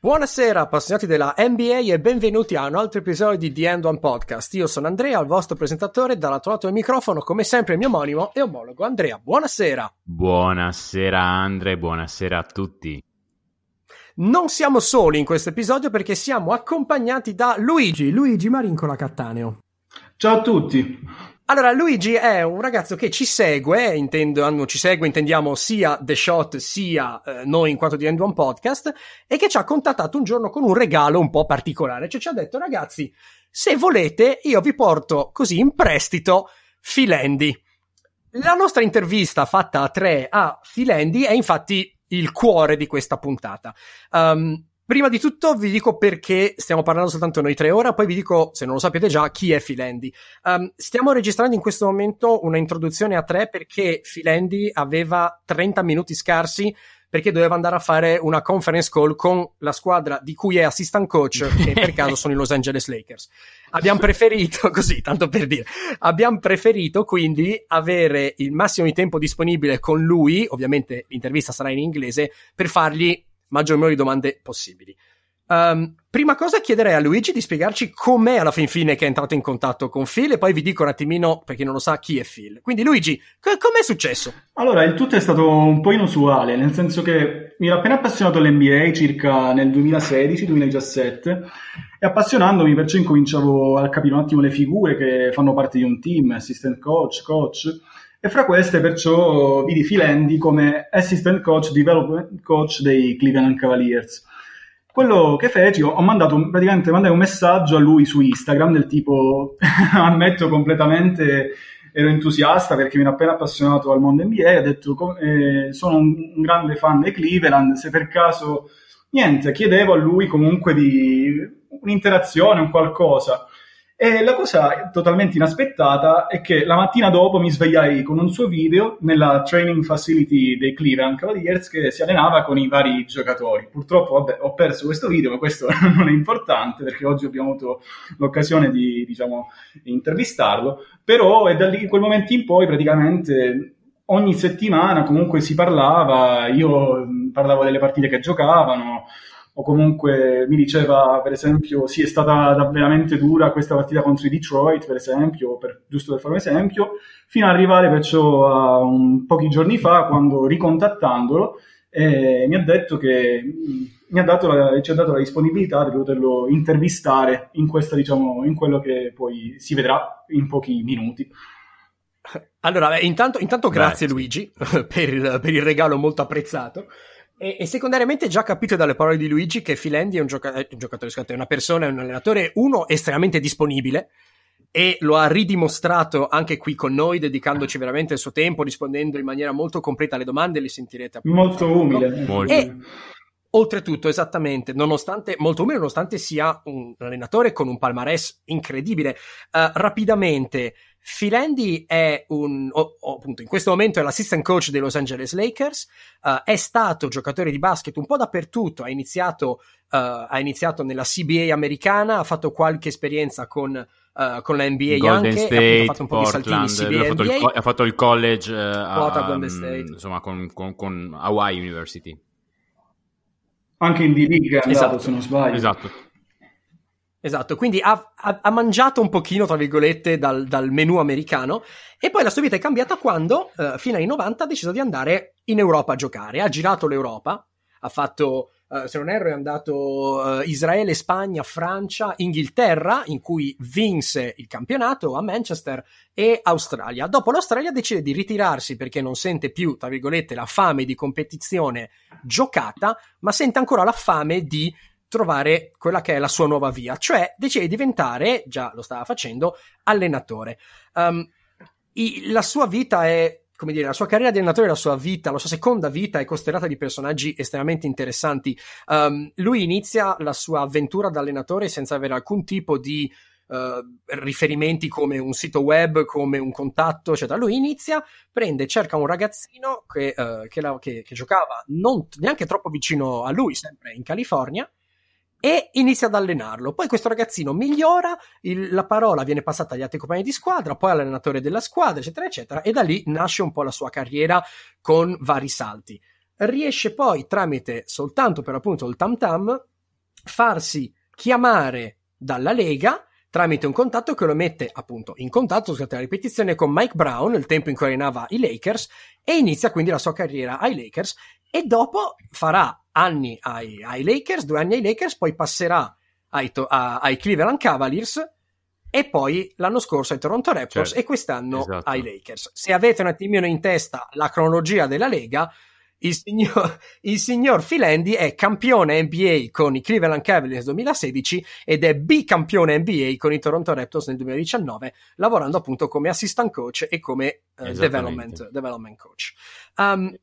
Buonasera appassionati della NBA e benvenuti a un altro episodio di The End One Podcast. Io sono Andrea, il vostro presentatore, dall'altro lato del microfono, come sempre il mio omonimo e omologo Andrea. Buonasera. Buonasera Andre, buonasera a tutti. Non siamo soli in questo episodio perché siamo accompagnati da Luigi, Luigi Marincola Cattaneo. Ciao a tutti. Allora, Luigi è un ragazzo che ci segue, intendo, ci segue, intendiamo sia The Shot sia eh, noi in quanto di End One Podcast, e che ci ha contattato un giorno con un regalo un po' particolare. Cioè ci ha detto, ragazzi, se volete, io vi porto così in prestito Filendi. La nostra intervista fatta a tre a Filendi è infatti il cuore di questa puntata. Um, Prima di tutto vi dico perché stiamo parlando soltanto noi tre ore, poi vi dico, se non lo sapete già, chi è Filendi. Um, stiamo registrando in questo momento una introduzione a tre perché Filendi aveva 30 minuti scarsi perché doveva andare a fare una conference call con la squadra di cui è assistant coach, che per caso sono i Los Angeles Lakers. Abbiamo preferito, così, tanto per dire, abbiamo preferito quindi avere il massimo di tempo disponibile con lui, ovviamente l'intervista sarà in inglese, per fargli maggior numero di domande possibili. Um, prima cosa chiederei a Luigi di spiegarci com'è alla fin fine che è entrato in contatto con Phil e poi vi dico un attimino, per chi non lo sa, chi è Phil. Quindi Luigi, c- com'è successo? Allora, il tutto è stato un po' inusuale, nel senso che mi ero appena appassionato all'NBA circa nel 2016-2017 e appassionandomi perciò incominciavo a capire un attimo le figure che fanno parte di un team, assistant coach, coach e fra queste perciò vidi Filendi come assistant coach, development coach dei Cleveland Cavaliers. Quello che feci, ho mandato praticamente mandai un messaggio a lui su Instagram del tipo ammetto completamente ero entusiasta perché mi ero appena appassionato al mondo NBA, ho detto eh, sono un, un, grande fan dei Cleveland, se per caso niente, chiedevo a lui comunque di un'interazione, un qualcosa. E la cosa totalmente inaspettata è che la mattina dopo mi svegliai con un suo video nella training facility dei Cleveland Cavaliers che si allenava con i vari giocatori. Purtroppo vabbè, ho perso questo video, ma questo non è importante perché oggi abbiamo avuto l'occasione di diciamo, intervistarlo. Però è da lì, quel momento in poi praticamente ogni settimana comunque si parlava, io parlavo delle partite che giocavano o comunque mi diceva per esempio sì è stata veramente dura questa partita contro i Detroit per esempio, per, giusto per fare un esempio, fino ad arrivare perciò a un, pochi giorni fa quando ricontattandolo eh, mi ha detto che mi ha dato la, ci ha dato la disponibilità di poterlo intervistare in, questa, diciamo, in quello che poi si vedrà in pochi minuti. Allora, intanto, intanto grazie Luigi per il, per il regalo molto apprezzato. E, e, secondariamente già capito dalle parole di Luigi che Filendi è un, gioca- un giocatore, scusate, è una persona, è un allenatore, uno, estremamente disponibile e lo ha ridimostrato anche qui con noi, dedicandoci veramente il suo tempo, rispondendo in maniera molto completa alle domande, li sentirete. Molto umile. Molto. E, Oltretutto, esattamente, nonostante, molto umile, nonostante sia un allenatore con un palmarès incredibile, uh, rapidamente, Filendi è un, oh, oh, appunto, in questo momento è l'assistant coach dei Los Angeles Lakers, uh, è stato giocatore di basket un po' dappertutto, ha iniziato, uh, ha iniziato nella CBA americana, ha fatto qualche esperienza con, uh, con la NBA Golden anche, State, ha fatto un po' Portland, di saltini CBA, ha, fatto il, ha fatto il college a, um, insomma, con, con, con Hawaii University. Anche in D-League è andato, esatto. se non sbaglio. Esatto. Esatto, quindi ha, ha, ha, mangiato un pochino, tra virgolette, dal, dal, menù americano e poi la sua vita è cambiata quando, eh, fino ai 90, ha deciso di andare in Europa a giocare. Ha girato l'Europa, ha fatto, eh, se non erro, è andato eh, Israele, Spagna, Francia, Inghilterra, in cui vinse il campionato a Manchester e Australia. Dopo l'Australia decide di ritirarsi perché non sente più, tra virgolette, la fame di competizione giocata, ma sente ancora la fame di trovare quella che è la sua nuova via, cioè decide di diventare, già lo stava facendo, allenatore. Um, i, la sua vita è, come dire, la sua carriera di allenatore, la sua vita, la sua seconda vita è costellata di personaggi estremamente interessanti. Um, lui inizia la sua avventura da allenatore senza avere alcun tipo di Uh, riferimenti come un sito web, come un contatto, eccetera. Lui inizia, prende, cerca un ragazzino che, uh, che, la, che, che giocava non neanche troppo vicino a lui, sempre in California, e inizia ad allenarlo. Poi questo ragazzino migliora, il, la parola viene passata agli altri compagni di squadra, poi all'allenatore della squadra, eccetera, eccetera, e da lì nasce un po' la sua carriera con vari salti. Riesce poi, tramite soltanto per appunto il tam tam, farsi chiamare dalla Lega tramite un contatto che lo mette appunto in contatto, scusate la ripetizione, con Mike Brown, il tempo in cui allenava i Lakers, e inizia quindi la sua carriera ai Lakers e dopo farà anni ai, ai Lakers, due anni ai Lakers, poi passerà ai, to- a, ai Cleveland Cavaliers e poi l'anno scorso ai Toronto Raptors certo, e quest'anno esatto. ai Lakers. Se avete un attimino in testa la cronologia della Lega, il signor, il signor Filendi è campione NBA con i Cleveland Cavaliers 2016 ed è bicampione NBA con i Toronto Raptors nel 2019, lavorando appunto come assistant coach e come uh, development, development, coach. Um,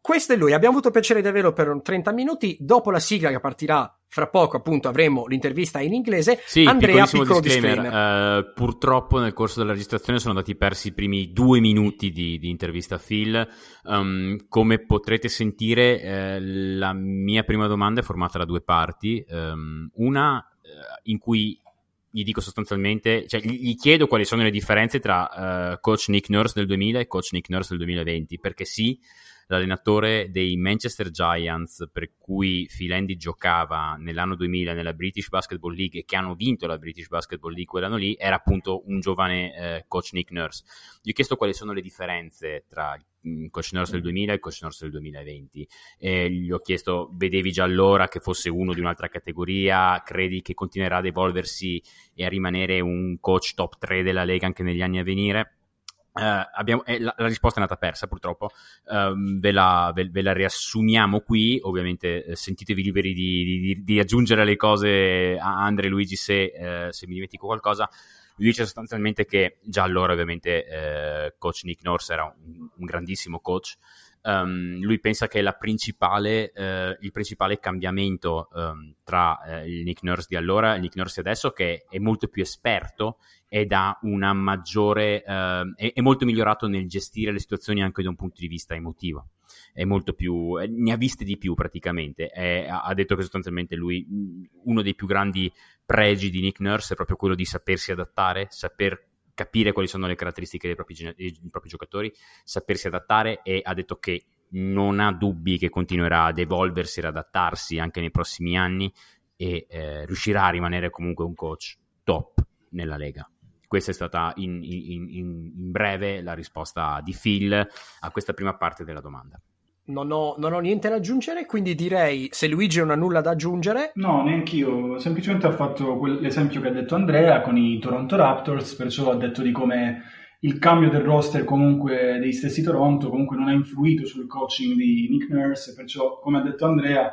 questo è lui. Abbiamo avuto piacere di averlo per 30 minuti. Dopo la sigla che partirà fra poco, appunto, avremo l'intervista in inglese. Sì, Andrea, piccolo disclaimer. disclaimer. Uh, purtroppo nel corso della registrazione sono andati persi i primi due minuti di, di intervista a Phil. Um, come potrete sentire, eh, la mia prima domanda è formata da due parti. Um, una eh, in cui gli dico sostanzialmente, cioè gli chiedo quali sono le differenze tra uh, coach Nick Nurse del 2000 e coach Nick Nurse del 2020, perché sì, l'allenatore dei Manchester Giants per cui Phil Andy giocava nell'anno 2000 nella British Basketball League e che hanno vinto la British Basketball League quell'anno lì era appunto un giovane eh, coach Nick Nurse. Gli ho chiesto quali sono le differenze tra il coach Nurse del 2000 e il coach Nurse del 2020 e gli ho chiesto vedevi già allora che fosse uno di un'altra categoria credi che continuerà ad evolversi e a rimanere un coach top 3 della Lega anche negli anni a venire Uh, abbiamo, eh, la, la, risposta è andata persa purtroppo, uh, ve, la, ve, ve, la, riassumiamo qui, ovviamente eh, sentitevi liberi di, di, di, aggiungere le cose a Andre e Luigi se, eh, se, mi dimentico qualcosa. Lui dice sostanzialmente che già allora ovviamente eh, coach Nick Norse era un, un grandissimo coach, um, lui pensa che eh, il principale cambiamento um, tra il Nick Nurse di allora e il Nick Nurse di adesso che è molto più esperto ed ha una maggiore, eh, è, è, molto migliorato nel gestire le situazioni anche da un punto di vista emotivo. È molto più, ne ha viste di più praticamente. È, ha detto che sostanzialmente lui, uno dei più grandi pregi di Nick Nurse è proprio quello di sapersi adattare, saper capire quali sono le caratteristiche dei propri, dei propri giocatori, sapersi adattare e ha detto che non ha dubbi che continuerà ad evolversi, ad adattarsi anche nei prossimi anni e eh, riuscirà a rimanere comunque un coach top nella Lega. Questa è stata in, in, in, breve la risposta di Phil a questa prima parte della domanda. Non ho, non ho, niente da aggiungere, quindi direi se Luigi non ha nulla da aggiungere. No, neanche io. Semplicemente ha fatto l'esempio che ha detto Andrea con i Toronto Raptors, perciò ha detto di come il cambio del roster comunque dei stessi Toronto comunque non ha influito sul coaching di Nick Nurse, perciò come ha detto Andrea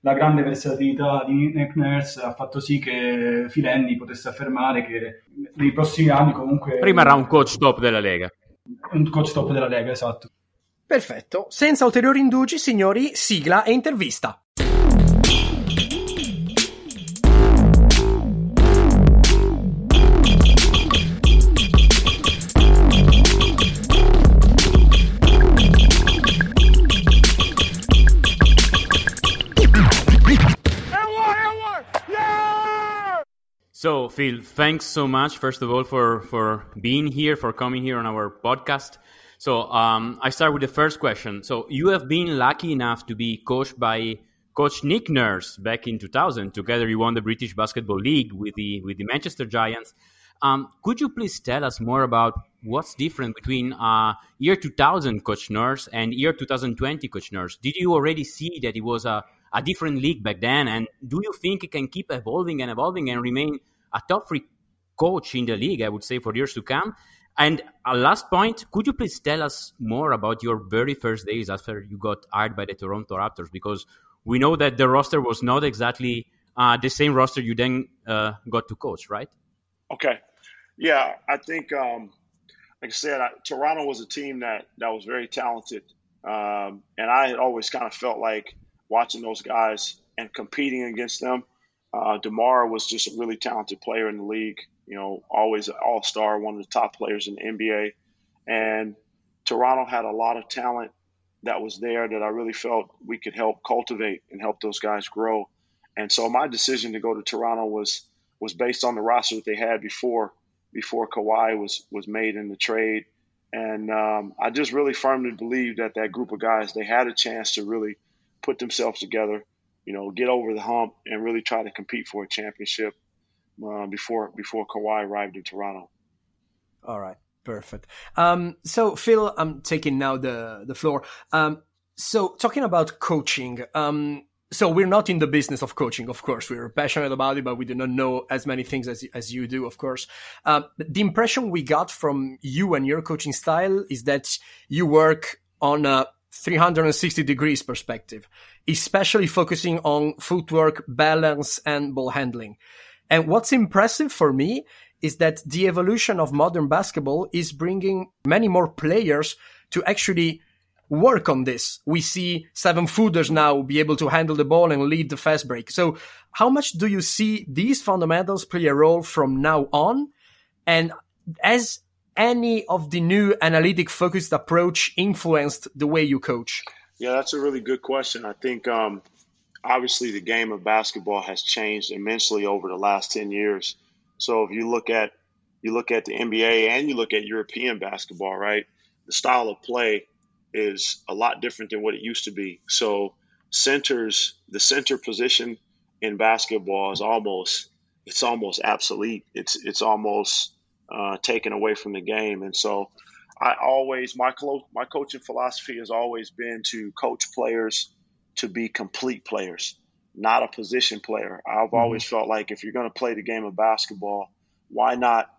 la grande versatilità di Nick Nurse ha fatto sì che Filendi potesse affermare che nei prossimi anni comunque... Rimarrà un coach top della Lega. Un coach top della Lega, esatto. Perfetto. Senza ulteriori indugi, signori, sigla e intervista. So, Phil, thanks so much, first of all, for, for being here, for coming here on our podcast. So, um, I start with the first question. So, you have been lucky enough to be coached by Coach Nick Nurse back in 2000. Together, you won the British Basketball League with the with the Manchester Giants. Um, could you please tell us more about what's different between uh, year 2000 Coach Nurse and year 2020 Coach Nurse? Did you already see that it was a, a different league back then? And do you think it can keep evolving and evolving and remain a top three coach in the league, I would say, for years to come. And a last point, could you please tell us more about your very first days after you got hired by the Toronto Raptors? Because we know that the roster was not exactly uh, the same roster you then uh, got to coach, right? Okay. Yeah, I think, um, like I said, I, Toronto was a team that, that was very talented. Um, and I had always kind of felt like watching those guys and competing against them – uh, DeMar was just a really talented player in the league. You know, always an all star, one of the top players in the NBA. And Toronto had a lot of talent that was there that I really felt we could help cultivate and help those guys grow. And so my decision to go to Toronto was was based on the roster that they had before before Kawhi was was made in the trade. And um, I just really firmly believe that that group of guys they had a chance to really put themselves together you know, get over the hump and really try to compete for a championship uh, before before Kawhi arrived in Toronto. All right, perfect. Um, so Phil, I'm taking now the the floor. Um, so talking about coaching, um, so we're not in the business of coaching, of course. We're passionate about it, but we do not know as many things as as you do, of course. Uh, the impression we got from you and your coaching style is that you work on a 360 degrees perspective, especially focusing on footwork, balance, and ball handling. And what's impressive for me is that the evolution of modern basketball is bringing many more players to actually work on this. We see seven footers now be able to handle the ball and lead the fast break. So how much do you see these fundamentals play a role from now on? And as any of the new analytic focused approach influenced the way you coach? Yeah, that's a really good question. I think um, obviously the game of basketball has changed immensely over the last 10 years. So if you look at you look at the NBA and you look at European basketball, right? The style of play is a lot different than what it used to be. So centers, the center position in basketball is almost it's almost obsolete. It's it's almost uh, taken away from the game, and so I always my clo- my coaching philosophy has always been to coach players to be complete players, not a position player. I've mm-hmm. always felt like if you're going to play the game of basketball, why not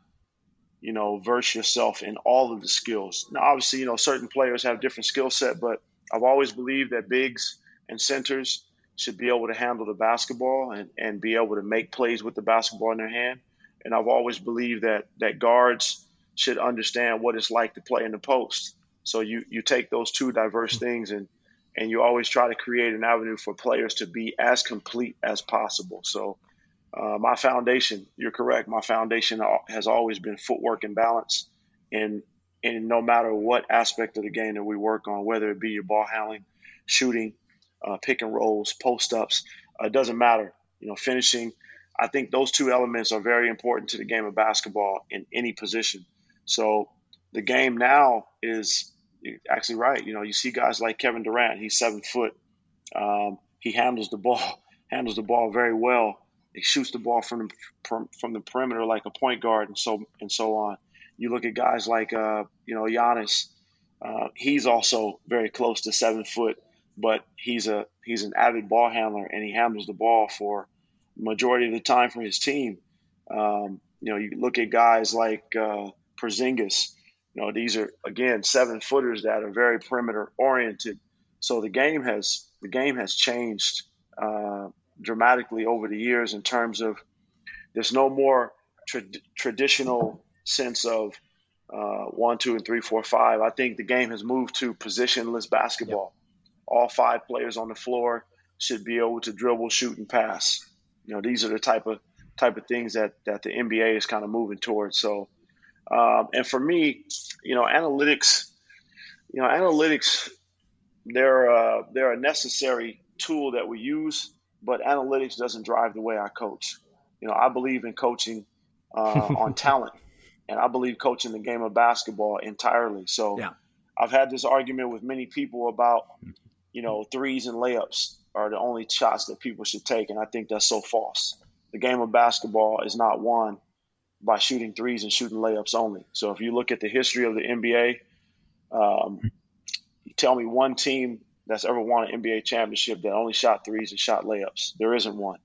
you know, verse yourself in all of the skills. Now, obviously, you know, certain players have different skill set, but I've always believed that bigs and centers should be able to handle the basketball and, and be able to make plays with the basketball in their hand. And I've always believed that that guards should understand what it's like to play in the post. So you you take those two diverse things and and you always try to create an avenue for players to be as complete as possible. So uh, my foundation, you're correct. My foundation has always been footwork and balance, and and no matter what aspect of the game that we work on, whether it be your ball handling, shooting, uh, pick and rolls, post ups, uh, it doesn't matter. You know, finishing. I think those two elements are very important to the game of basketball in any position. So the game now is actually right. You know, you see guys like Kevin Durant. He's seven foot. Um, he handles the ball handles the ball very well. He shoots the ball from the, from the perimeter like a point guard, and so and so on. You look at guys like uh, you know Giannis. Uh, he's also very close to seven foot, but he's a he's an avid ball handler, and he handles the ball for majority of the time for his team. Um, you know, you look at guys like uh, Porzingis. You know, these are again seven footers that are very perimeter oriented. So the game has the game has changed uh, dramatically over the years in terms of there's no more tra- traditional sense of uh, one, two, and three, four, five. I think the game has moved to positionless basketball. Yep. All five players on the floor should be able to dribble, shoot, and pass. You know, these are the type of type of things that that the NBA is kind of moving towards. So, um, and for me, you know, analytics, you know, analytics, they're uh, they're a necessary tool that we use but analytics doesn't drive the way I coach. You know, I believe in coaching uh, on talent, and I believe coaching the game of basketball entirely. So, yeah. I've had this argument with many people about, you know, threes and layups are the only shots that people should take, and I think that's so false. The game of basketball is not won by shooting threes and shooting layups only. So, if you look at the history of the NBA, um, tell me one team that's ever won an NBA championship that only shot threes and shot layups. There isn't one.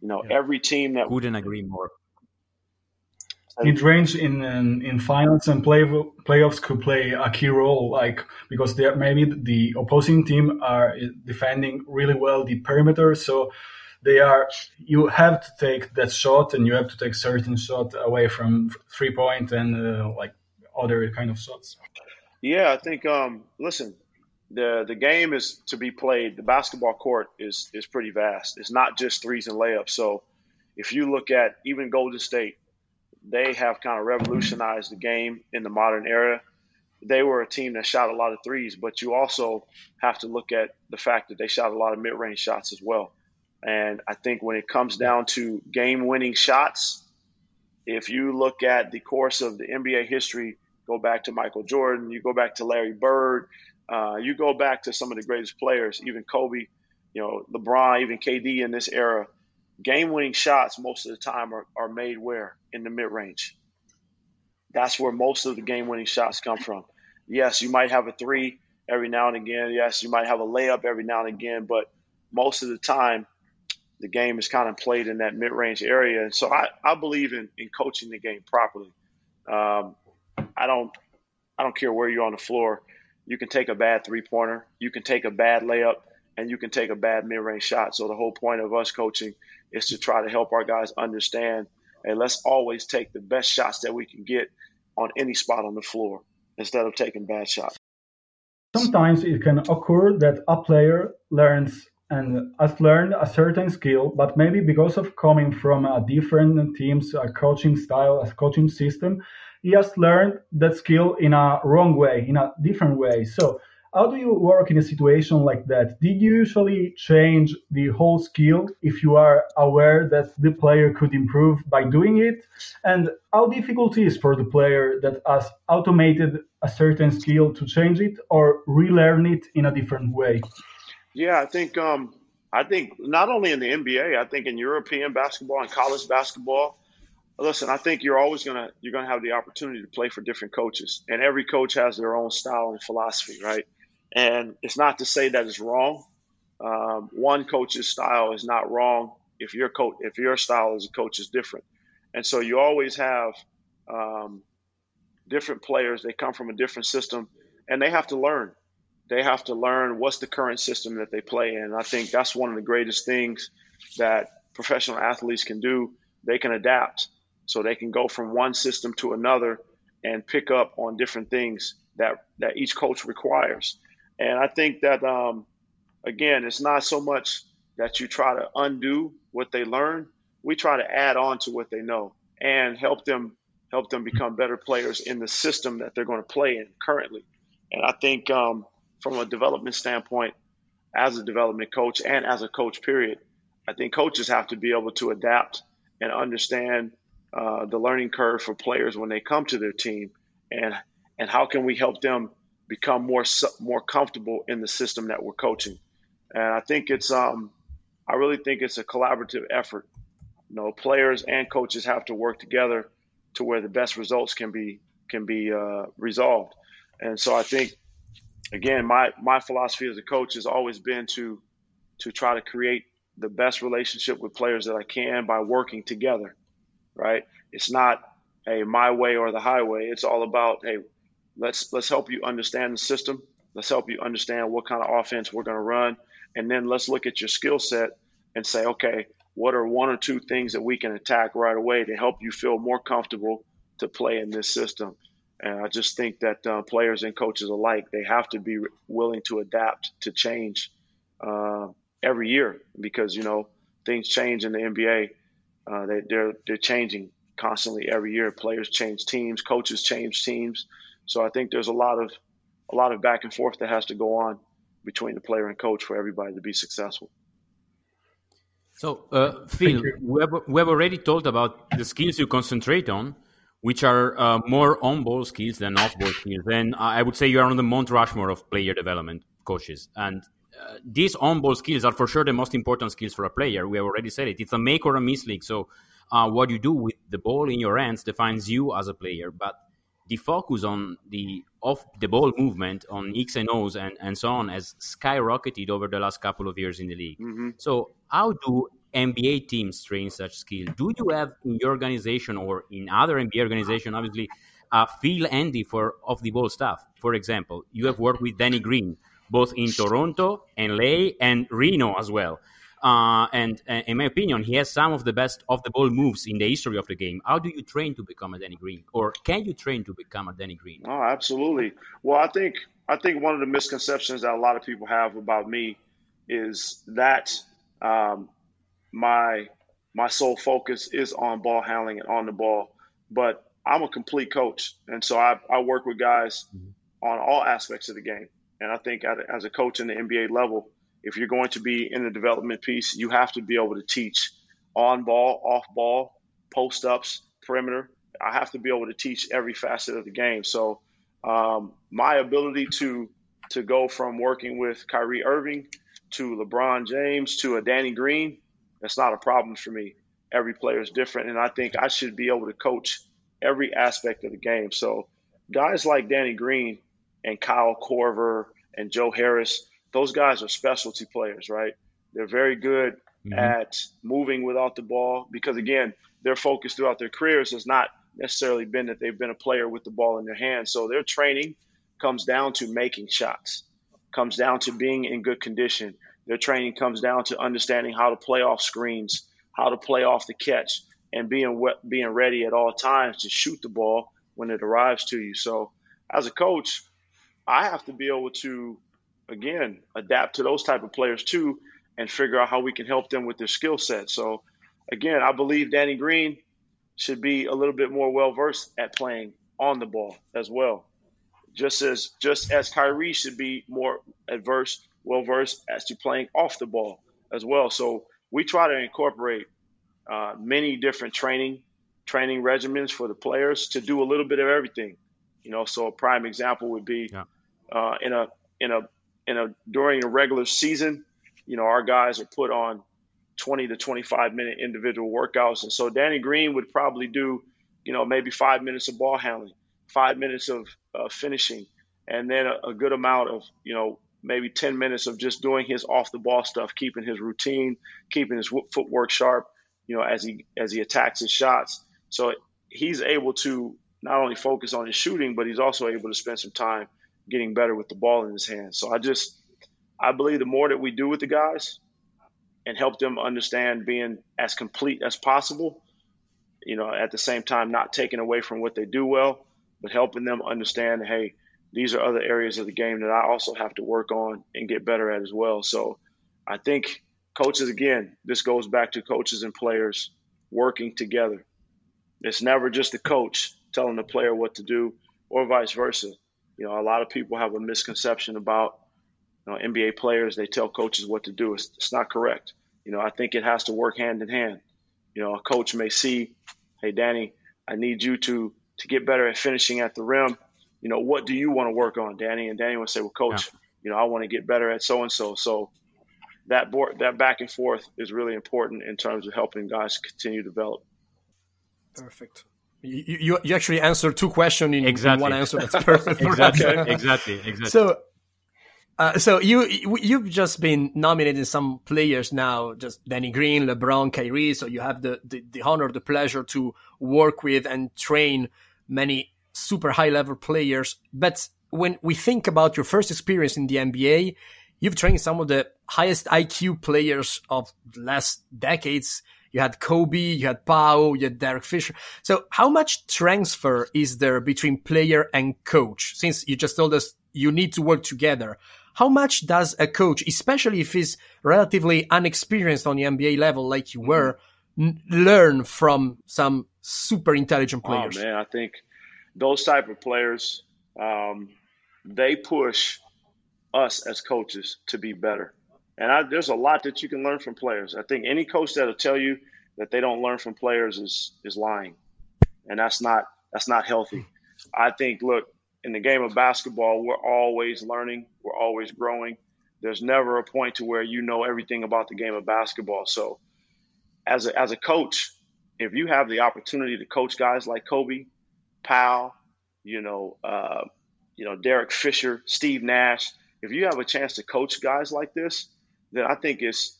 You know, yeah. every team that couldn't agree more. Mid range in, in, in finals and play, playoffs could play a key role, like because they're maybe the opposing team are defending really well the perimeter, so they are you have to take that shot and you have to take certain shot away from three point and uh, like other kind of shots. Yeah, I think. Um, listen, the the game is to be played. The basketball court is is pretty vast. It's not just threes and layups. So if you look at even Golden State, they have kind of revolutionized the game in the modern era. They were a team that shot a lot of threes, but you also have to look at the fact that they shot a lot of mid range shots as well. And I think when it comes down to game winning shots, if you look at the course of the NBA history, go back to Michael Jordan, you go back to Larry Bird, uh, you go back to some of the greatest players, even Kobe. you know, LeBron, even KD in this era, game winning shots most of the time are, are made where? In the mid range. That's where most of the game winning shots come from. Yes, you might have a three every now and again. Yes, you might have a layup every now and again, but most of the time, the game is kind of played in that mid range area. And so I, I believe in, in coaching the game properly. Um, I don't I don't care where you're on the floor. You can take a bad three pointer, you can take a bad layup, and you can take a bad mid range shot. So the whole point of us coaching is to try to help our guys understand and let's always take the best shots that we can get on any spot on the floor instead of taking bad shots. Sometimes it can occur that a player learns and has learned a certain skill, but maybe because of coming from a different team's a coaching style, a coaching system, he has learned that skill in a wrong way, in a different way. So how do you work in a situation like that? Did you usually change the whole skill if you are aware that the player could improve by doing it? And how difficult is for the player that has automated a certain skill to change it or relearn it in a different way? Yeah, I think um, I think not only in the NBA, I think in European basketball and college basketball, listen, I think you're always gonna you're gonna have the opportunity to play for different coaches, and every coach has their own style and philosophy, right? And it's not to say that it's wrong. Um, one coach's style is not wrong if your coach if your style as a coach is different, and so you always have um, different players. They come from a different system, and they have to learn. They have to learn what's the current system that they play in. I think that's one of the greatest things that professional athletes can do. They can adapt so they can go from one system to another and pick up on different things that that each coach requires. And I think that um, again, it's not so much that you try to undo what they learn. We try to add on to what they know and help them help them become better players in the system that they're going to play in currently. And I think um, from a development standpoint, as a development coach and as a coach, period, I think coaches have to be able to adapt and understand uh, the learning curve for players when they come to their team, and and how can we help them become more more comfortable in the system that we're coaching. And I think it's um, I really think it's a collaborative effort. You know, players and coaches have to work together to where the best results can be can be uh, resolved. And so I think again, my my philosophy as a coach has always been to to try to create the best relationship with players that I can by working together right? It's not a my way or the highway. It's all about hey, let's let's help you understand the system. Let's help you understand what kind of offense we're going to run, and then let's look at your skill set and say, okay, what are one or two things that we can attack right away to help you feel more comfortable to play in this system. And I just think that uh, players and coaches alike, they have to be willing to adapt to change uh, every year because you know things change in the NBA uh, they, they're they're changing constantly every year. Players change teams, coaches change teams. So I think there's a lot of a lot of back and forth that has to go on between the player and coach for everybody to be successful. So, uh, Phil, we have, we have already talked about the skills you concentrate on, which are uh, more on-ball skills than off-ball skills. And I would say you are on the Mount Rushmore of player development coaches. And uh, these on-ball skills are for sure the most important skills for a player. We have already said it. It's a make or a miss league. So uh, what you do with the ball in your hands defines you as a player. But the focus on the off the ball movement on X and O's and, and so on has skyrocketed over the last couple of years in the league. Mm-hmm. So how do NBA teams train such skill? Do you have in your organization or in other NBA organization, obviously, uh, Phil Handy for off the ball stuff? For example, you have worked with Danny Green both in Toronto, and LA, and Reno as well. Uh, and uh, in my opinion, he has some of the best off the ball moves in the history of the game. How do you train to become a Danny Green, or can you train to become a Danny Green? Oh, absolutely. Well, I think I think one of the misconceptions that a lot of people have about me is that um, my my sole focus is on ball handling and on the ball, but I'm a complete coach, and so I, I work with guys mm-hmm. on all aspects of the game. And I think as a coach in the NBA level, if you're going to be in the development piece, you have to be able to teach on ball, off ball, post ups, perimeter. I have to be able to teach every facet of the game. So um, my ability to to go from working with Kyrie Irving to LeBron James to a Danny Green, that's not a problem for me. Every player is different, and I think I should be able to coach every aspect of the game. So, guys like Danny Green and Kyle Korver and Joe Harris, those guys are specialty players, right? They're very good mm-hmm. at moving without the ball because, again, their focus throughout their careers has not necessarily been that they've been a player with the ball in their hands. So their training comes down to making shots, comes down to being in good condition. Their training comes down to understanding how to play off screens, how to play off the catch, and being being ready at all times to shoot the ball when it arrives to you. So as a coach, I have to be able to again adapt to those type of players too and figure out how we can help them with their skill set. So again, I believe Danny Green should be a little bit more well versed at playing on the ball as well. Just as just as Kyrie should be more adverse, well versed as to playing off the ball as well. So we try to incorporate uh, many different training training regimens for the players to do a little bit of everything. You know, so a prime example would be yeah. uh, in a in a in a during a regular season, you know, our guys are put on 20 to 25 minute individual workouts. And so Danny Green would probably do, you know, maybe five minutes of ball handling, five minutes of uh, finishing, and then a, a, good amount of, you know, maybe 10 minutes of just doing his off the ball stuff, keeping his routine, keeping his footwork sharp, you know, as he as he attacks his shots. So he's able to not only focus on his shooting, but he's also able to spend some time getting better with the ball in his hands. So I just I believe the more that we do with the guys, and help them understand being as complete as possible. You know, at the same time, not taking away from what they do well, but helping them understand, hey, these are other areas of the game that I also have to work on and get better at as well. So I think coaches, again, this goes back to coaches and players working together. It's never just the coach telling the player what to do or vice versa. You know, a lot of people have a misconception about you know, NBA players, they tell coaches what to do. It's, it's not correct. You know, I think it has to work hand in hand. You know, a coach may see, hey, Danny, I need you to to get better at finishing at the rim. You know, what do you want to work on, Danny? And Danny would say, well, coach, yeah. you know, I want to get better at so and so. So that board, that back and forth is really important in terms of helping guys continue to develop. Perfect. You, you, you actually answered two questions in, exactly. in one answer. That's perfect. exactly. exactly. Exactly. So uh, so you you've just been nominating some players now, just Danny Green, LeBron, Kyrie. So you have the, the, the honor, the pleasure to work with and train many super high level players. But when we think about your first experience in the NBA, you've trained some of the highest IQ players of the last decades. You had Kobe, you had Pau, you had Derek Fisher. So how much transfer is there between player and coach? Since you just told us you need to work together how much does a coach, especially if he's relatively unexperienced on the NBA level like you were, mm-hmm. n- learn from some super intelligent players? Oh man, I think those type of players, um, they push us as coaches to be better. And I, there's a lot that you can learn from players. I think any coach that'll tell you that they don't learn from players is is lying, and that's not that's not healthy. I think look, in the game of basketball, we're always learning, we're always growing. There's never a point to where you know everything about the game of basketball. So, as a, as a coach, if you have the opportunity to coach guys like Kobe, Pau, you know, uh, you know Derek Fisher, Steve Nash, if you have a chance to coach guys like this, then I think it's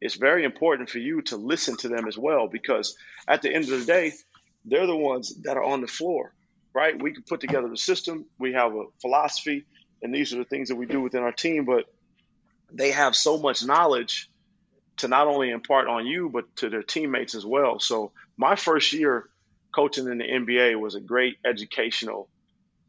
it's very important for you to listen to them as well because at the end of the day, they're the ones that are on the floor right? We can put together the system. We have a philosophy, and these are the things that we do within our team. But they have so much knowledge to not only impart on you, but to their teammates as well. So my first year coaching in the NBA was a great educational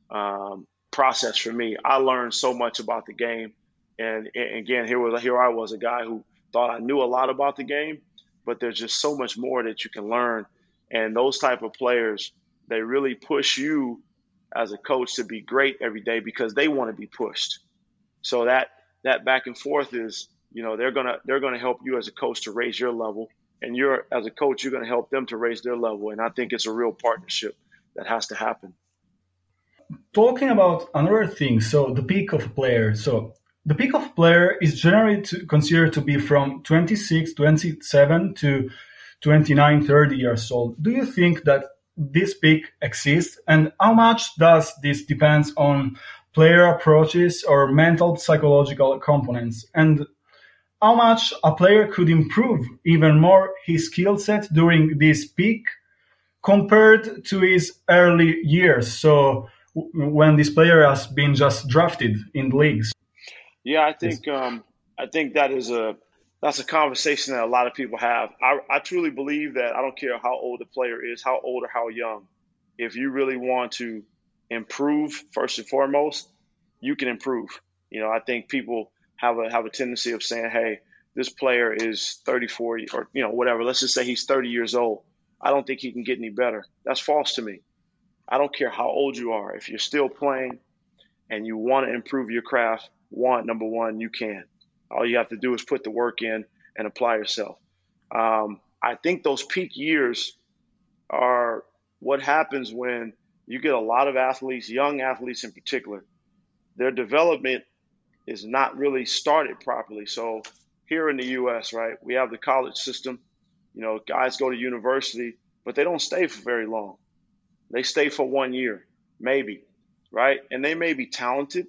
um, process for me. I learned so much about the game, and, and again, here was here I was a guy who thought I knew a lot about the game, but there's just so much more that you can learn. And those type of players they really push you as a coach to be great every day because they want to be pushed. So that that back and forth is, you know, they're gonna they're gonna help you as a coach to raise your level, and you're as a coach, you're gonna help them to raise their level. And I think it's a real partnership that has to happen. Talking about another thing, so the peak of a player. So the peak of a player is generally to, considered to be from 26, 27 to 29, 30 years old. Do you think that this peak exists? And how much does this depends on player approaches or mental psychological components? And how much a player could improve even more his skill set during this peak compared to his early years? So when this player has been just drafted in leagues. Yeah, I think um, I think that is a that's a conversation that a lot of people have. I, I truly believe that I don't care how old the player is, how old or how young. If you really want to improve, first and foremost, you can improve. You know, I think people have a have a tendency of saying, "Hey, this player is 34 or you know whatever. Let's just say he's 30 years old. I don't think he can get any better." That's false to me. I don't care how old you are. If you're still playing and you want to improve your craft, one number one, you can. All you have to do is put the work in and apply yourself. Um, I think those peak years are what happens when you get a lot of athletes, young athletes in particular, their development is not really started properly. So here in the U.S., right, we have the college system. You know, guys go to university, but they don't stay for very long. They stay for one year, maybe, right? And they may be talented.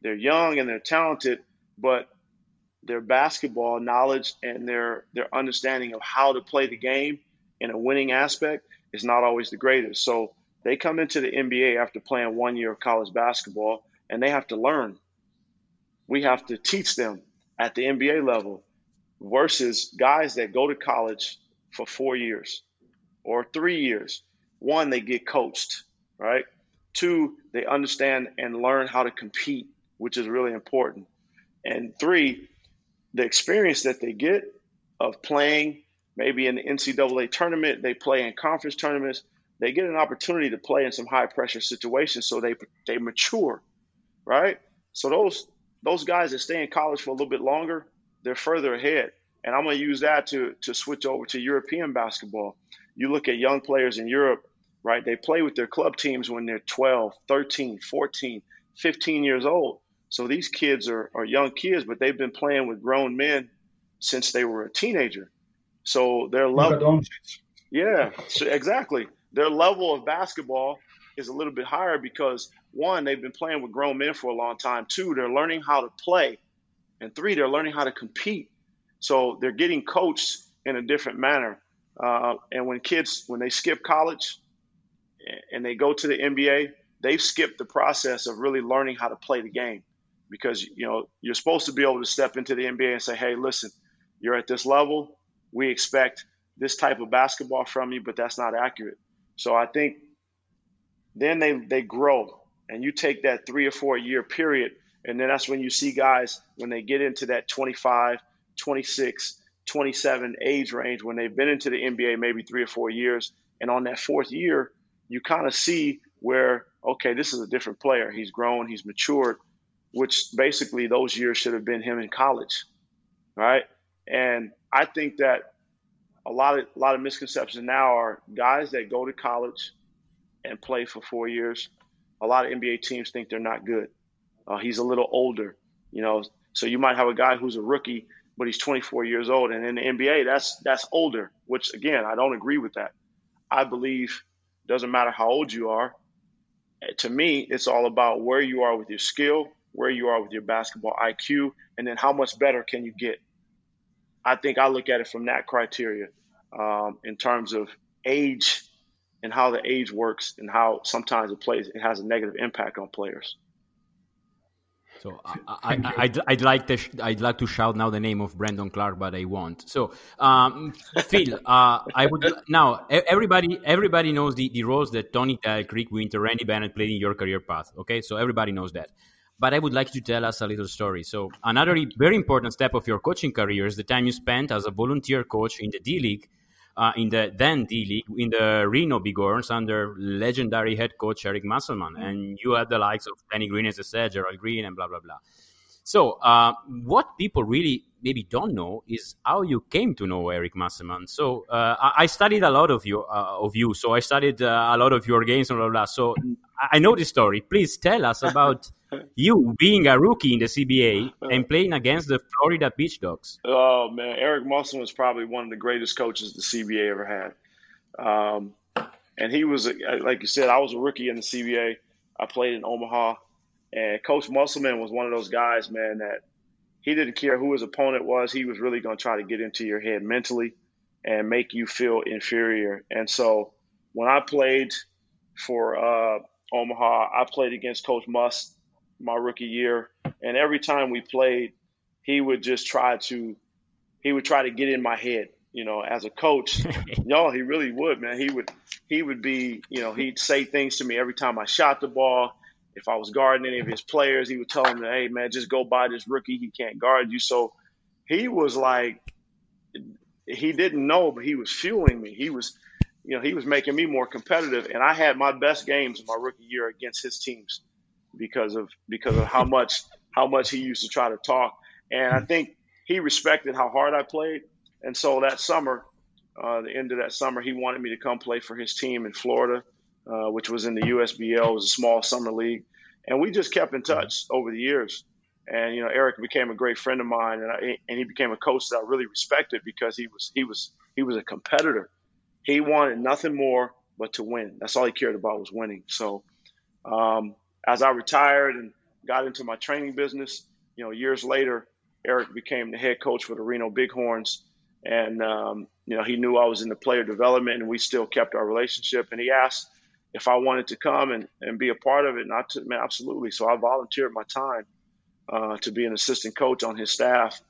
They're young and they're talented, but their basketball knowledge and their their understanding of how to play the game in a winning aspect is not always the greatest. So they come into the NBA after playing one year of college basketball and they have to learn. We have to teach them at the NBA level versus guys that go to college for four years or three years. One, they get coached, right? Two, they understand and learn how to compete, which is really important. And three, the experience that they get of playing maybe in the NCAA tournament, they play in conference tournaments, they get an opportunity to play in some high pressure situations so they they mature, right? So those those guys that stay in college for a little bit longer, they're further ahead. And I'm going to use that to to switch over to European basketball. You look at young players in Europe, right? They play with their club teams when they're 12, 13, 14, 15 years old. So these kids are, are young kids, but they've been playing with grown men since they were a teenager. So their level, yeah, so exactly. Their level of basketball is a little bit higher because one, they've been playing with grown men for a long time. Two, they're learning how to play, and three, they're learning how to compete. So they're getting coached in a different manner. Uh, and when kids, when they skip college and they go to the NBA, they've skipped the process of really learning how to play the game because you know you're supposed to be able to step into the NBA and say, "Hey, listen, you're at this level. We expect this type of basketball from you, but that's not accurate." So I think then they they grow, and you take that three or four year period, and then that's when you see guys when they get into that 25, 26, 27 age range when they've been into the NBA maybe three or four years, and on that fourth year, you kind of see where okay, this is a different player. He's grown, he's matured which basically those years should have been him in college, right? And I think that a lot of a lot of misconceptions now are guys that go to college and play for four years. A lot of NBA teams think they're not good. Uh, he's a little older, you know. So you might have a guy who's a rookie, but he's 24 years old, and in the NBA, that's that's older. Which again, I don't agree with that. I believe doesn't matter how old you are. To me, it's all about where you are with your skill where you are with your basketball IQ, and then how much better can you get. I think I look at it from that criteria um, in terms of age and how the age works and how sometimes it plays it has a negative impact on players. So I, would I'd like to I'd like to shout now the name of Brandon Clark, but I won't. So um, Phil, uh, I would now everybody everybody knows the, the roles that Tony Delk, Rick Winter, Randy Bennett played in your career path. Okay, so everybody knows that but I would like you to tell us a little story. So, another very important step of your coaching career is the time you spent as a volunteer coach in the D League, uh, in the then D League, in the Reno Bighorns under legendary head coach Eric Musselman. And you had the likes of Danny Green, as I said, Gerald Green, and blah, blah, blah. So, uh, what people really maybe don't know is how you came to know Eric Musselman. So, uh, I, studied a lot of you, uh, of you. So, I studied uh, a lot of your games and blah, blah, blah. So, I know this story. Please tell us about you being a rookie in the CBA and playing against the Florida Beach Dogs. Oh man, Eric Musselman was probably one of the greatest coaches the CBA ever had. Um, and he was, like you said, I was a rookie in the CBA. I played in Omaha, and Coach Musselman was one of those guys, man, that he didn't care who his opponent was. He was really going to try to get into your head mentally and make you feel inferior. And so when I played for uh, Omaha, I played against Coach Muss my rookie year, and every time we played, he would just try to he would try to get in my head. You know, as a coach, no, he really would, man. He would he would be, you know, he'd say things to me every time I shot the ball. If I was guarding any of his players, he would tell them, "Hey, man, just go by this rookie. He can't guard you." So he was like, he didn't know, but he was fueling me. He was, you know, he was making me more competitive, and I had my best games in my rookie year against his teams because of because of how much how much he used to try to talk. And I think he respected how hard I played. And so that summer, uh, the end of that summer, he wanted me to come play for his team in Florida, uh, which was in the USBL, it was a small summer league. And we just kept in touch over the years. And you know, Eric became a great friend of mine, and I, and he became a coach that I really respected because he was he was he was a competitor. He wanted nothing more but to win. That's all he cared about was winning. So um, as I retired and got into my training business, you know, years later, Eric became the head coach for the Reno Bighorns. And, um, you know, he knew I was in the player development and we still kept our relationship. And he asked if I wanted to come and, and be a part of it. And I took, man, absolutely. So I volunteered my time uh, to be an assistant coach on his staff.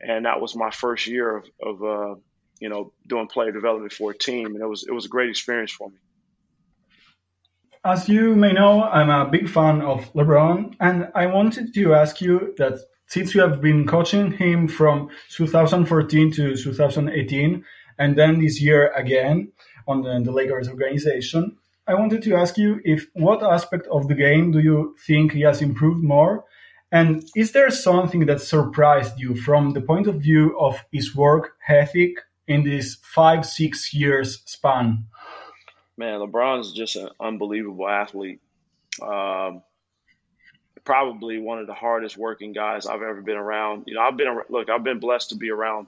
And that was my first year of, of uh, you know, doing player development for a team. And it was, it was a great experience for me. As you may know, I'm a big fan of LeBron, and I wanted to ask you that since you have been coaching him from 2014 to 2018, and then this year again on the, the Lakers organization, I wanted to ask you if what aspect of the game do you think he has improved more? And is there something that surprised you from the point of view of his work ethic in this five, six years span? Man, LeBron's just an unbelievable athlete. Um, probably one of the hardest working guys I've ever been around. You know, I've been look, I've been blessed to be around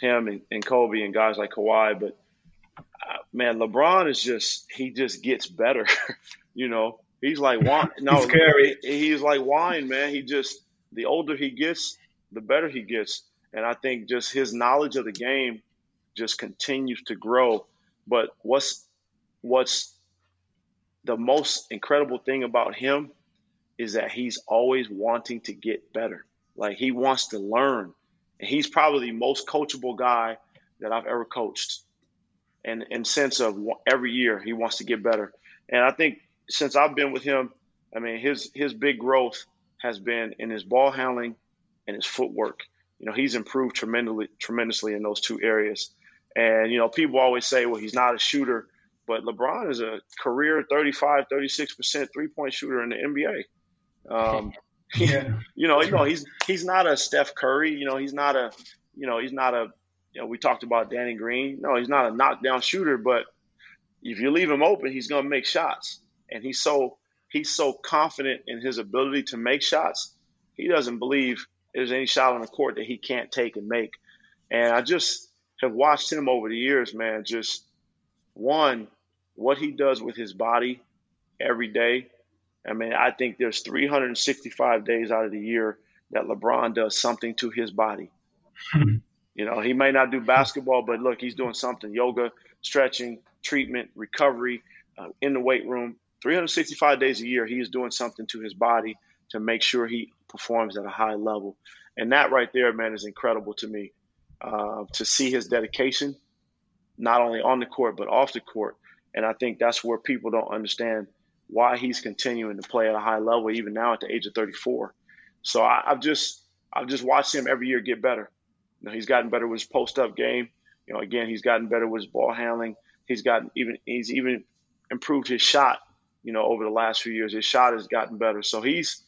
him and, and Kobe and guys like Kawhi, but uh, man, LeBron is just he just gets better. you know, he's like wine. No, scary. He's like wine, man. He just the older he gets, the better he gets, and I think just his knowledge of the game just continues to grow. But what's what's the most incredible thing about him is that he's always wanting to get better. Like he wants to learn. And he's probably the most coachable guy that I've ever coached. And in sense of every year he wants to get better. And I think since I've been with him, I mean his his big growth has been in his ball handling and his footwork. You know, he's improved tremendously tremendously in those two areas. And you know, people always say, well, he's not a shooter but LeBron is a career 35, 36% three point shooter in the NBA. Um, yeah. you know, you know, he's he's not a Steph Curry. You know, he's not a, you know, he's not a. You know, we talked about Danny Green. No, he's not a knockdown shooter. But if you leave him open, he's going to make shots, and he's so he's so confident in his ability to make shots. He doesn't believe there's any shot on the court that he can't take and make. And I just have watched him over the years, man. Just one what he does with his body every day. I mean, I think there's 365 days out of the year that LeBron does something to his body. you know, he may not do basketball, but look, he's doing something yoga, stretching, treatment, recovery, uh, in the weight room. 365 days a year, he is doing something to his body to make sure he performs at a high level. And that right there, man, is incredible to me. Uh, to see his dedication, not only on the court, but off the court. And I think that's where people don't understand why he's continuing to play at a high level even now at the age of 34. So I, have just I've just watched him every year get better. You know, he's gotten better with his post up game. You know, again, he's gotten better with his ball handling. He's gotten even he's even improved his shot. You know, over the last few years, his shot has gotten better. So he's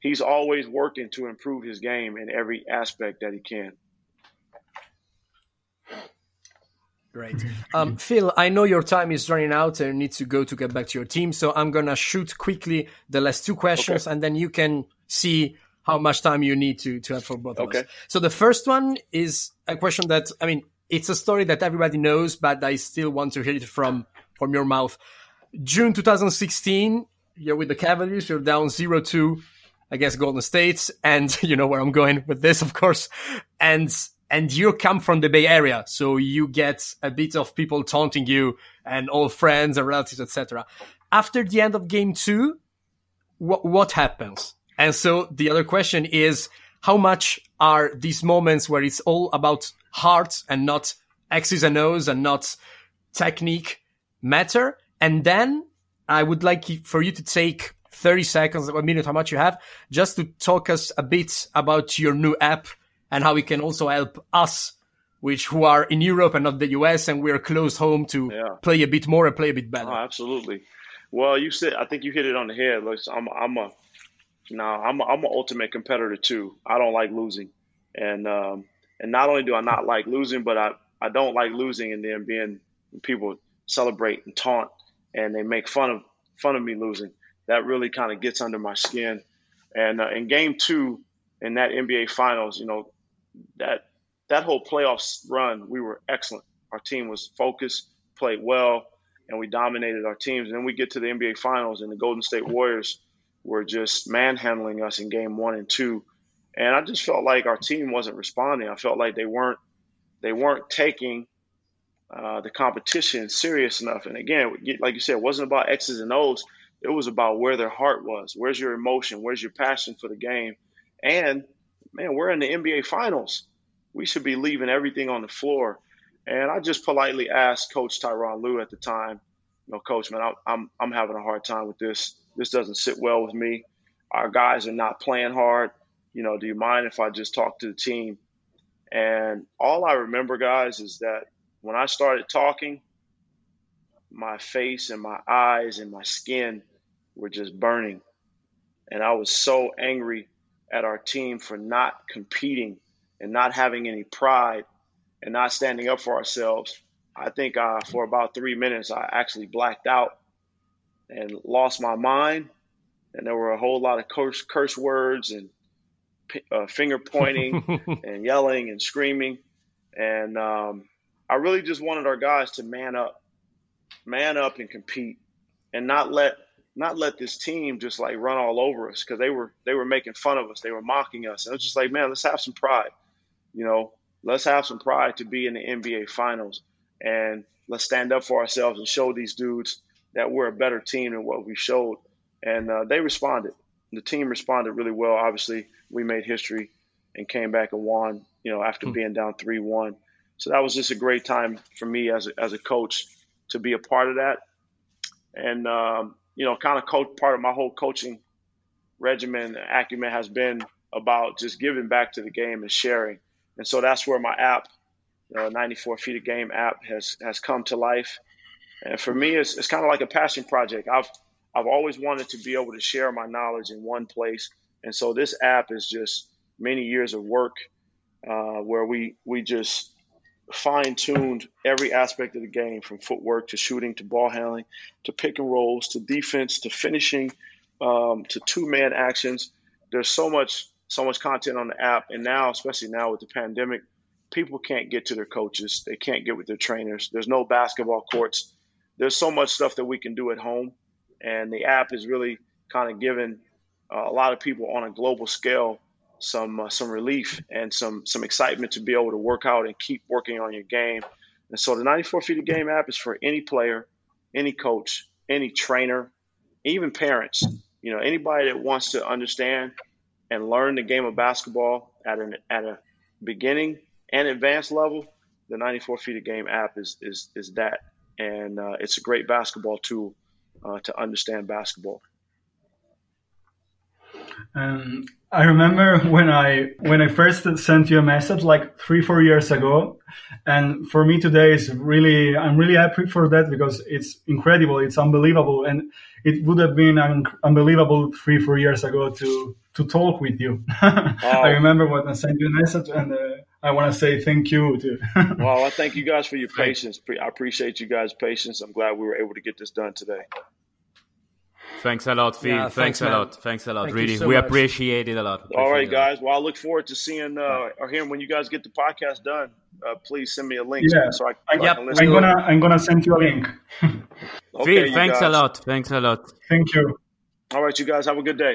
he's always working to improve his game in every aspect that he can. Great. Um, Phil, I know your time is running out and need to go to get back to your team. So I'm going to shoot quickly the last two questions okay. and then you can see how much time you need to, to have for both okay. of us. So the first one is a question that, I mean, it's a story that everybody knows, but I still want to hear it from, from your mouth. June 2016, you're with the Cavaliers, you're down 0-2 against Golden States. and you know where I'm going with this, of course. And and you come from the Bay Area, so you get a bit of people taunting you and all friends and relatives, etc. After the end of game two, what what happens? And so the other question is, how much are these moments where it's all about heart and not X's and O's and not technique matter? And then I would like for you to take 30 seconds, a minute, how much you have, just to talk us a bit about your new app and how it can also help us, which who are in Europe and not the US, and we're close home to yeah. play a bit more and play a bit better. Oh, absolutely. Well, you said I think you hit it on the head. Look, I'm I'm a now I'm a, I'm an ultimate competitor too. I don't like losing, and um, and not only do I not like losing, but I I don't like losing and then being people celebrate and taunt and they make fun of fun of me losing. That really kind of gets under my skin. And uh, in game two, in that NBA Finals, you know, that that whole playoffs run, we were excellent. Our team was focused, played well, and we dominated our teams. And then we get to the NBA Finals, and the Golden State Warriors were just manhandling us in Game One and Two. And I just felt like our team wasn't responding. I felt like they weren't they weren't taking uh, the competition serious enough. And again, like you said, it wasn't about X's and O's. It was about where their heart was. Where's your emotion? Where's your passion for the game? And man, we're in the NBA Finals. We should be leaving everything on the floor. And I just politely asked Coach Tyronn Lue at the time, you know, Coach, man, I'm I'm having a hard time with this. This doesn't sit well with me. Our guys are not playing hard. You know, do you mind if I just talk to the team? And all I remember, guys, is that when I started talking, my face and my eyes and my skin were just burning. And I was so angry at our team for not competing and not having any pride and not standing up for ourselves. I think uh, for about three minutes, I actually blacked out and lost my mind. And there were a whole lot of curse, curse words and uh, finger pointing and yelling and screaming. And um, I really just wanted our guys to man up, man up and compete, and not let not let this team just like run all over us because they were they were making fun of us, they were mocking us, and it's just like, man, let's have some pride, you know, let's have some pride to be in the NBA Finals, and let's stand up for ourselves and show these dudes that we're a better team than what we showed, and uh, they responded. The team responded really well. Obviously, we made history and came back and won. You know, after hmm. being down three one so that was just a great time for me as a, as a coach to be a part of that. And, um, you know, kind of coach, part of my whole coaching regimen, acumen has been about just giving back to the game and sharing. And so that's where my app, you know, 94 feet of game app has, has come to life. And for me, it's, it's kind of like a passion project. I've, I've always wanted to be able to share my knowledge in one place. And so this app is just many years of work uh, where we, we just fine tuned every aspect of the game from footwork to shooting to ball handling to pick and rolls to defense to finishing um, to two man actions. There's so much so much content on the app, and now especially now with the pandemic, people can't get to their coaches. They can't get with their trainers. There's no basketball courts. There's so much stuff that we can do at home, and the app is really kind of giving uh, a lot of people on a global scale some uh, some relief and some some excitement to be able to work out and keep working on your game. And so the 94 feet of game app is for any player, any coach, any trainer, even parents. You know, anybody that wants to understand and learn the game of basketball at an at a beginning and advanced level. The 94 feet of game app is is is that, and uh, it's a great basketball tool uh, to understand basketball. Um, I remember when I when I first sent you a message like three four years ago, and for me today is really I'm really happy for that because it's incredible, it's unbelievable, and it would have been un- unbelievable three four years ago to to talk with you. Wow. I remember when I sent you a message and uh, I want to say thank you. To well, I thank you guys for your patience. I appreciate you guys' patience. I'm glad we were able to get this done today. Thanks a lot, Phil. Yeah, thanks, thanks a lot. Thanks a lot. Thank really, so we much. appreciate it a lot. Appreciate All right, guys. Well, I look forward to seeing uh, or hearing when you guys get the podcast done. Uh, please send me a link. Yeah. So I, I, yep. I I'm gonna I'm gonna send you a link. okay, Phil, thanks guys. a lot. Thanks a lot. Thank you. All right, you guys have a good day.